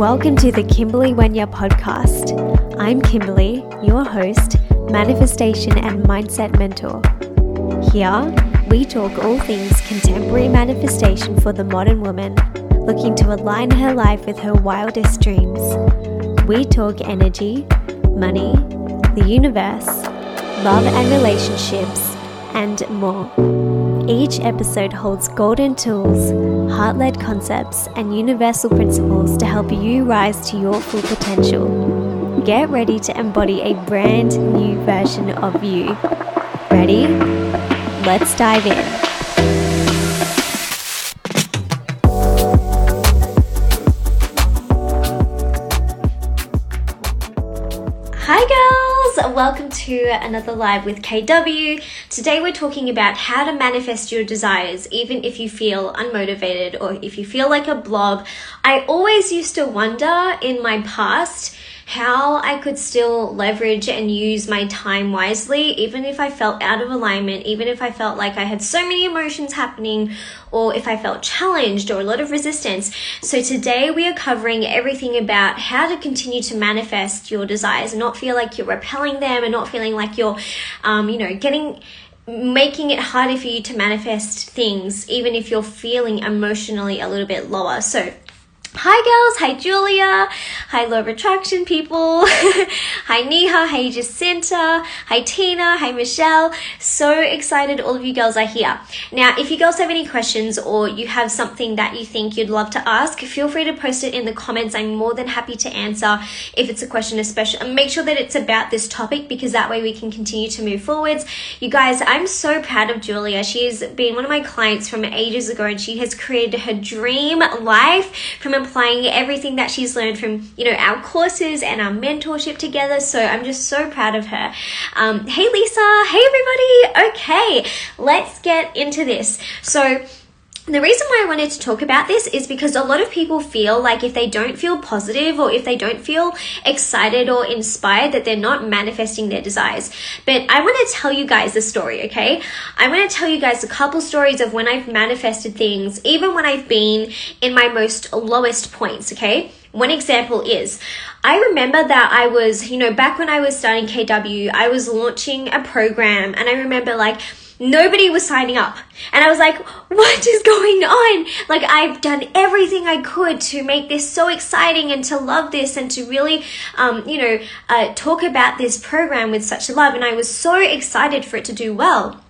Welcome to the Kimberley Wenya podcast. I'm Kimberley, your host, manifestation and mindset mentor. Here, we talk all things contemporary manifestation for the modern woman looking to align her life with her wildest dreams. We talk energy, money, the universe, love and relationships, and more. Each episode holds golden tools, heart led concepts, and universal principles to help you rise to your full potential. Get ready to embody a brand new version of you. Ready? Let's dive in. Welcome to another live with KW. Today we're talking about how to manifest your desires even if you feel unmotivated or if you feel like a blob. I always used to wonder in my past how I could still leverage and use my time wisely, even if I felt out of alignment, even if I felt like I had so many emotions happening, or if I felt challenged or a lot of resistance. So today we are covering everything about how to continue to manifest your desires and not feel like you're repelling them and not feeling like you're, um, you know, getting making it harder for you to manifest things, even if you're feeling emotionally a little bit lower. So, Hi girls, hi Julia, hi Law of Attraction people, hi Neha, hi Jacinta, hi Tina, hi Michelle. So excited all of you girls are here. Now, if you girls have any questions or you have something that you think you'd love to ask, feel free to post it in the comments. I'm more than happy to answer if it's a question especially make sure that it's about this topic because that way we can continue to move forwards. You guys, I'm so proud of Julia. She's been one of my clients from ages ago and she has created her dream life from applying everything that she's learned from, you know, our courses and our mentorship together. So I'm just so proud of her. Um, hey, Lisa. Hey, everybody. Okay, let's get into this. So, the reason why I wanted to talk about this is because a lot of people feel like if they don't feel positive or if they don't feel excited or inspired that they're not manifesting their desires. But I want to tell you guys the story, okay? I want to tell you guys a couple stories of when I've manifested things, even when I've been in my most lowest points, okay? One example is I remember that I was, you know, back when I was starting KW, I was launching a program and I remember like Nobody was signing up. And I was like, what is going on? Like, I've done everything I could to make this so exciting and to love this and to really, um, you know, uh, talk about this program with such love. And I was so excited for it to do well.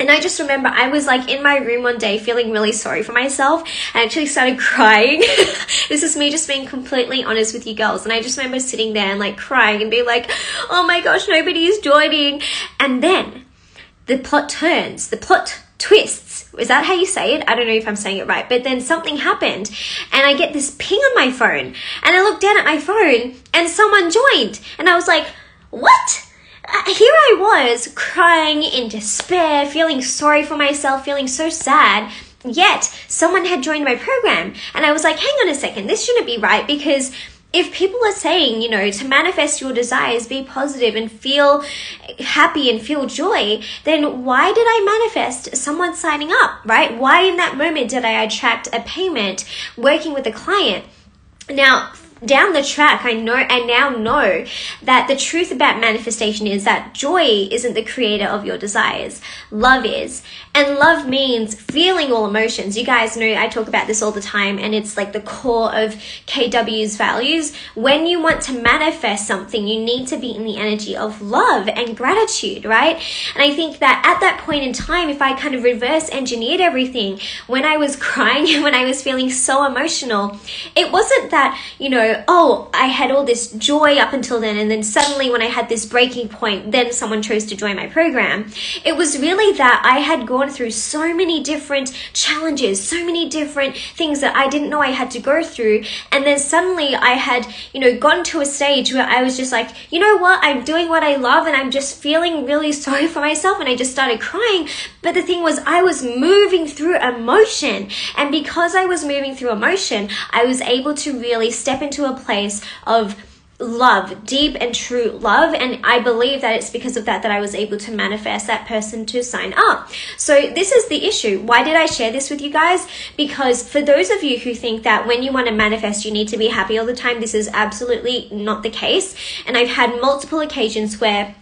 And I just remember I was like in my room one day feeling really sorry for myself. I actually started crying. this is me just being completely honest with you girls. And I just remember sitting there and like crying and being like, oh my gosh, nobody is joining. And then the plot turns, the plot twists. Is that how you say it? I don't know if I'm saying it right. But then something happened and I get this ping on my phone and I look down at my phone and someone joined and I was like, what? Uh, here I was crying in despair, feeling sorry for myself, feeling so sad. Yet someone had joined my program and I was like, hang on a second, this shouldn't be right because if people are saying, you know, to manifest your desires, be positive and feel happy and feel joy, then why did I manifest someone signing up, right? Why in that moment did I attract a payment working with a client? Now, down the track, I know, I now know that the truth about manifestation is that joy isn't the creator of your desires. Love is. And love means feeling all emotions. You guys know I talk about this all the time and it's like the core of KW's values. When you want to manifest something, you need to be in the energy of love and gratitude, right? And I think that at that point in time, if I kind of reverse engineered everything, when I was crying, when I was feeling so emotional, it wasn't that, you know, oh, I had all this joy up until then, and then suddenly when I had this breaking point, then someone chose to join my program. It was really that I had gone through so many different challenges, so many different things that I didn't know I had to go through, and then suddenly I had, you know, gotten to a stage where I was just like, you know what, I'm doing what I love, and I'm just feeling really sorry for myself, and I just started crying. But the thing was, I was moving through emotion, and because I was moving through emotion, I was able to really step into a place of love, deep and true love. And I believe that it's because of that that I was able to manifest that person to sign up. So this is the issue. Why did I share this with you guys? Because for those of you who think that when you want to manifest, you need to be happy all the time, this is absolutely not the case. And I've had multiple occasions where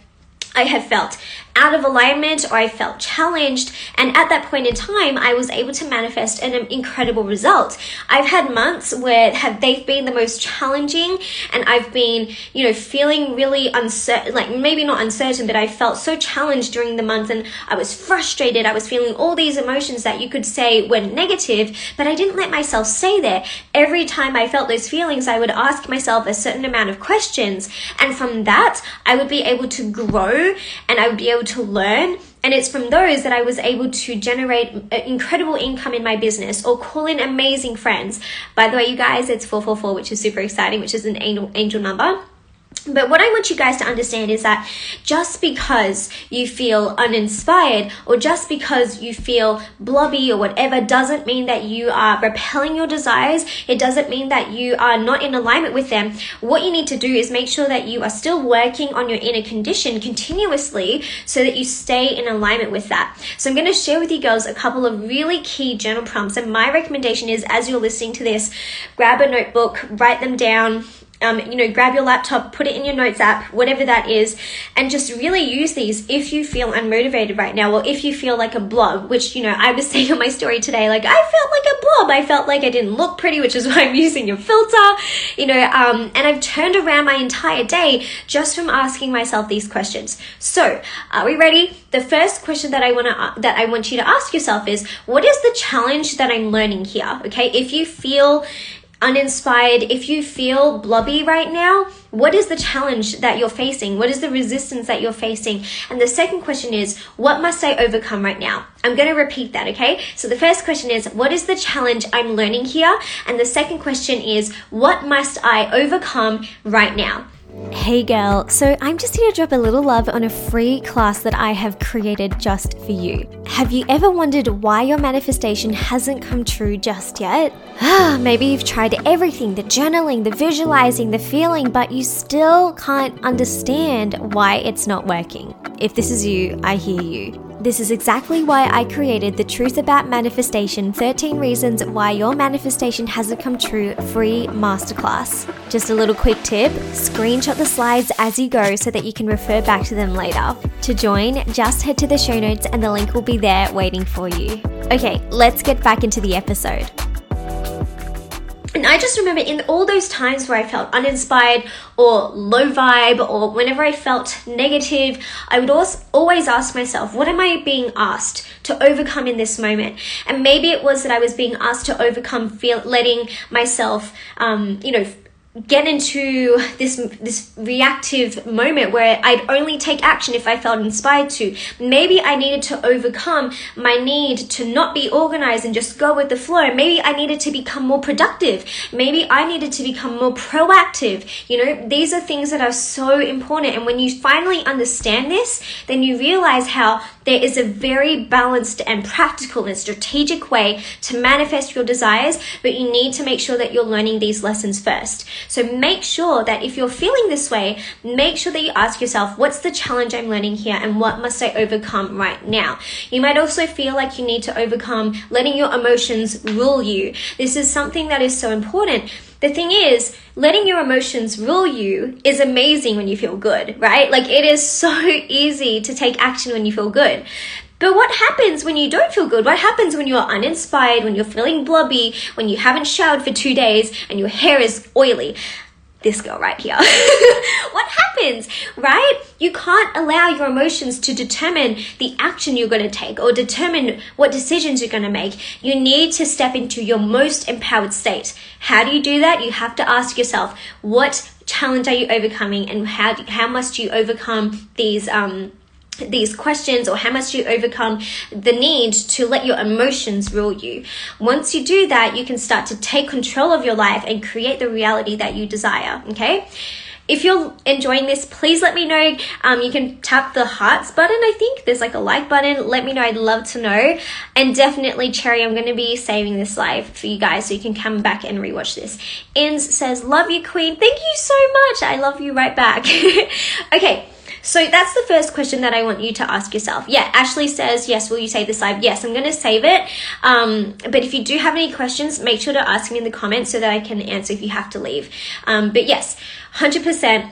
I have felt out of alignment or I felt challenged. And at that point in time, I was able to manifest an incredible result. I've had months where have they've been the most challenging and I've been, you know, feeling really uncertain, like maybe not uncertain, but I felt so challenged during the month and I was frustrated. I was feeling all these emotions that you could say were negative, but I didn't let myself stay there. Every time I felt those feelings, I would ask myself a certain amount of questions. And from that, I would be able to grow and I would be able able to learn. And it's from those that I was able to generate uh, incredible income in my business or call in amazing friends. By the way, you guys, it's 444, which is super exciting, which is an angel, angel number. But what I want you guys to understand is that just because you feel uninspired or just because you feel blobby or whatever doesn't mean that you are repelling your desires. It doesn't mean that you are not in alignment with them. What you need to do is make sure that you are still working on your inner condition continuously so that you stay in alignment with that. So I'm going to share with you girls a couple of really key journal prompts. And my recommendation is as you're listening to this, grab a notebook, write them down um, you know, grab your laptop, put it in your notes app, whatever that is, and just really use these if you feel unmotivated right now, or if you feel like a blob, which, you know, I was saying on my story today, like, I felt like a blob. I felt like I didn't look pretty, which is why I'm using your filter, you know, um, and I've turned around my entire day just from asking myself these questions. So, are we ready? The first question that I want to, uh, that I want you to ask yourself is, what is the challenge that I'm learning here? Okay. If you feel uninspired, if you feel blobby right now, what is the challenge that you're facing? What is the resistance that you're facing? And the second question is, what must I overcome right now? I'm going to repeat that, okay? So the first question is, what is the challenge I'm learning here? And the second question is, what must I overcome right now? Hey girl, so I'm just here to drop a little love on a free class that I have created just for you. Have you ever wondered why your manifestation hasn't come true just yet? Ah, maybe you've tried everything the journaling, the visualizing, the feeling, but you still can't understand why it's not working. If this is you, I hear you. This is exactly why I created the Truth About Manifestation 13 Reasons Why Your Manifestation Hasn't Come True free masterclass. Just a little quick tip screenshot the slides as you go so that you can refer back to them later. To join, just head to the show notes and the link will be there waiting for you. Okay, let's get back into the episode. And I just remember in all those times where I felt uninspired or low vibe or whenever I felt negative, I would always ask myself, what am I being asked to overcome in this moment? And maybe it was that I was being asked to overcome feel, letting myself, um, you know, get into this this reactive moment where I'd only take action if I felt inspired to. Maybe I needed to overcome my need to not be organized and just go with the flow. Maybe I needed to become more productive. Maybe I needed to become more proactive. You know, these are things that are so important and when you finally understand this, then you realize how there is a very balanced and practical and strategic way to manifest your desires, but you need to make sure that you're learning these lessons first. So make sure that if you're feeling this way, make sure that you ask yourself, what's the challenge I'm learning here and what must I overcome right now? You might also feel like you need to overcome letting your emotions rule you. This is something that is so important. The thing is, letting your emotions rule you is amazing when you feel good, right? Like it is so easy to take action when you feel good. But what happens when you don't feel good? What happens when you're uninspired, when you're feeling blobby, when you haven't showered for two days and your hair is oily? This girl right here. what happens, right? You can't allow your emotions to determine the action you're going to take or determine what decisions you're going to make. You need to step into your most empowered state. How do you do that? You have to ask yourself, what challenge are you overcoming and how, how must you overcome these, um, these questions or how much you overcome the need to let your emotions rule you. Once you do that, you can start to take control of your life and create the reality that you desire. Okay. if you're enjoying this, please let me know. Um, you can tap the hearts button, I think. There's like a like button. Let me know. I'd love to know. And definitely, Cherry, I'm going to be saving this live for you guys so you can come back and rewatch this. Inns says, Love you, Queen. Thank you so much. I love you right back. okay. So that's the first question that I want you to ask yourself. Yeah, Ashley says, yes, will you save this live? Yes, I'm going to save it. Um, but if you do have any questions, make sure to ask me in the comments so that I can answer if you have to leave. Um, but yes, 100%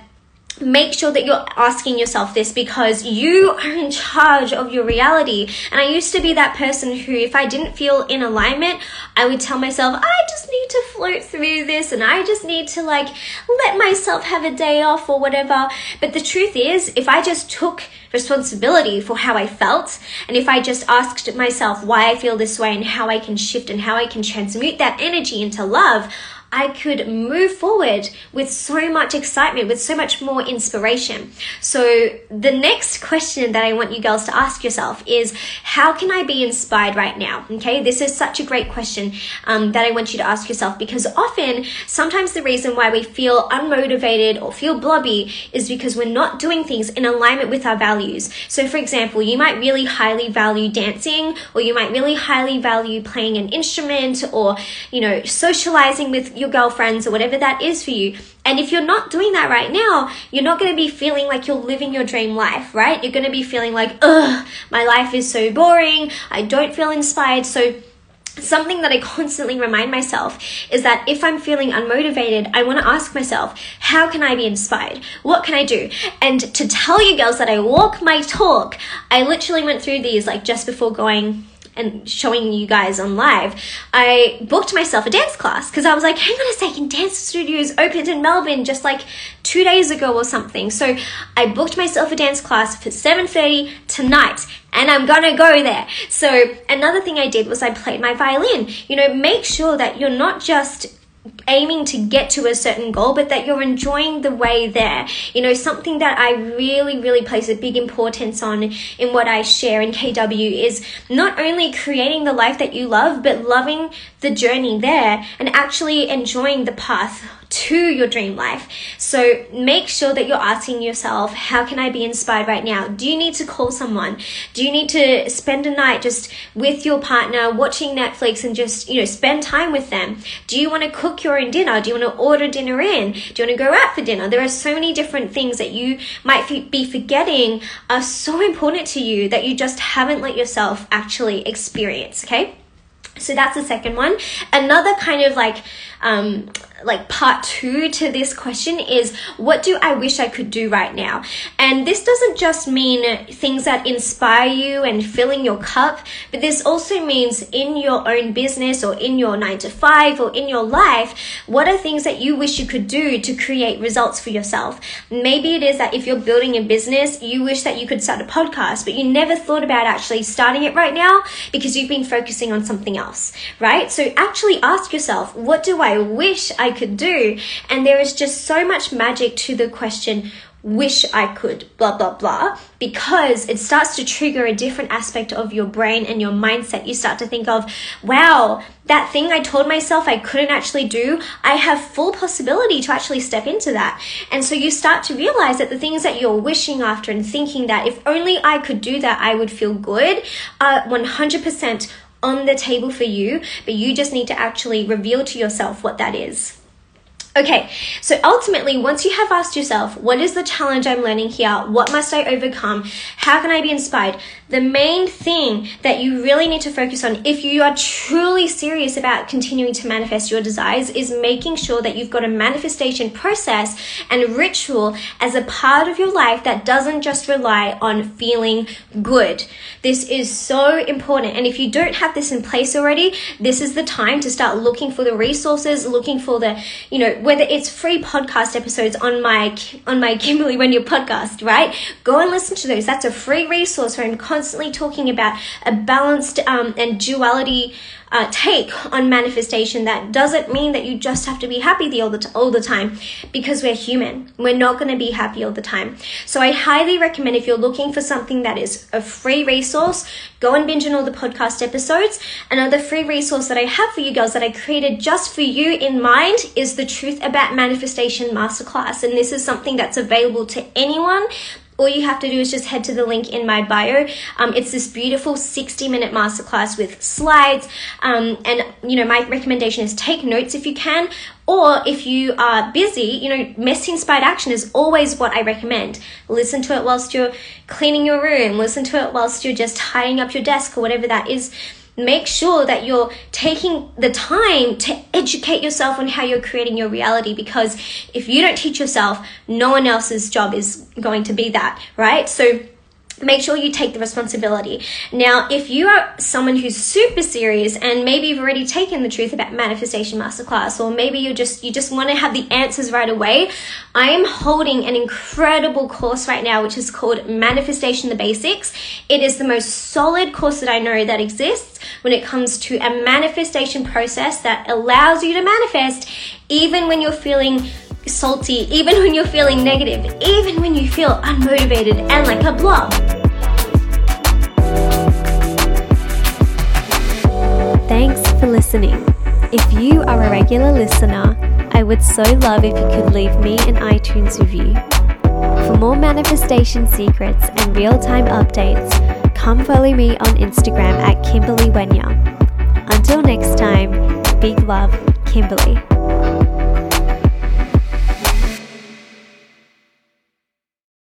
make sure that you're asking yourself this because you are in charge of your reality. And I used to be that person who, if I didn't feel in alignment, I would tell myself, I just need to float through this and I just need to like let myself have a day off or whatever. But the truth is, if I just took responsibility for how I felt, and if I just asked myself why I feel this way and how I can shift and how I can transmute that energy into love, I could move forward with so much excitement, with so much more inspiration. So, the next question that I want you girls to ask yourself is how can I be inspired right now? Okay, this is such a great question um, that I want you to ask yourself because often, sometimes the reason why we feel unmotivated or feel blobby is because we're not doing things in alignment with our values. So, for example, you might really highly value dancing, or you might really highly value playing an instrument, or, you know, socializing with your girlfriends or whatever that is for you. And if you're not doing that right now, you're not going to be feeling like you're living your dream life, right? You're going to be feeling like, ugh, my life is so boring. I don't feel inspired. So, something that I constantly remind myself is that if I'm feeling unmotivated, I want to ask myself, how can I be inspired? What can I do? And to tell you girls that I walk my talk, I literally went through these like just before going and showing you guys on live, I booked myself a dance class because I was like, hang on a second, dance studios opened in Melbourne just like two days ago or something. So I booked myself a dance class for 7.30 tonight and I'm gonna go there. So another thing I did was I played my violin. You know, make sure that you're not just aiming to get to a certain goal, but that you're enjoying the way there. You know, something that I really, really place a big importance on in what I share in KW is not only creating the life that you love, but loving the journey there and actually enjoying the path to your dream life. So make sure that you're asking yourself, how can I be inspired right now? Do you need to call someone? Do you need to spend a night just with your partner watching Netflix and just, you know, spend time with them? Do you want to cook your own dinner? Do you want to order dinner in? Do you want to go out for dinner? There are so many different things that you might be forgetting are so important to you that you just haven't let yourself actually experience, okay? So that's the second one. Another kind of like um, like part two to this question is what do I wish I could do right now? And this doesn't just mean things that inspire you and filling your cup, but this also means in your own business or in your nine to five or in your life, what are things that you wish you could do to create results for yourself? Maybe it is that if you're building a business, you wish that you could start a podcast, but you never thought about actually starting it right now because you've been focusing on something else, right? So actually ask yourself, what do I I wish I could do. And there is just so much magic to the question, wish I could, blah, blah, blah, because it starts to trigger a different aspect of your brain and your mindset. You start to think of, wow, that thing I told myself I couldn't actually do, I have full possibility to actually step into that. And so you start to realize that the things that you're wishing after and thinking that if only I could do that, I would feel good, are 100% on the table for you, but you just need to actually reveal to yourself what that is. Okay, so ultimately, once you have asked yourself, what is the challenge I'm learning here? What must I overcome? How can I be inspired? The main thing that you really need to focus on if you are truly serious about continuing to manifest your desires is making sure that you've got a manifestation process and ritual as a part of your life that doesn't just rely on feeling good. This is so important. And if you don't have this in place already, this is the time to start looking for the resources, looking for the, you know, whether it's free podcast episodes on my on my Kimberley Wenya podcast, right? Go and listen to those. That's a free resource where I'm constantly talking about a balanced um, and duality uh, take on manifestation that doesn't mean that you just have to be happy the all the, t- all the time because we're human. We're not going to be happy all the time. So I highly recommend if you're looking for something that is a free resource, go and binge on all the podcast episodes. Another free resource that I have for you girls that I created just for you in mind is the Truth About Manifestation Masterclass. And this is something that's available to anyone all you have to do is just head to the link in my bio. Um, it's this beautiful 60 minute masterclass with slides. Um, and, you know, my recommendation is take notes if you can. Or if you are busy, you know, messy inspired action is always what I recommend. Listen to it whilst you're cleaning your room, listen to it whilst you're just tidying up your desk or whatever that is make sure that you're taking the time to educate yourself on how you're creating your reality because if you don't teach yourself, no one else's job is going to be that, right? So make sure you take the responsibility. Now, if you are someone who's super serious and maybe you've already taken the truth about manifestation masterclass or maybe you just you just want to have the answers right away, I am holding an incredible course right now which is called Manifestation the Basics. It is the most solid course that I know that exists when it comes to a manifestation process that allows you to manifest even when you're feeling salty, even when you're feeling negative, even when you feel unmotivated and like a blob. Thanks for listening. If you are a regular listener, I would so love if you could leave me an iTunes review. For more manifestation secrets and real time updates, come follow me on Instagram at Kimberley Wenya. Until next time, big love, Kimberley.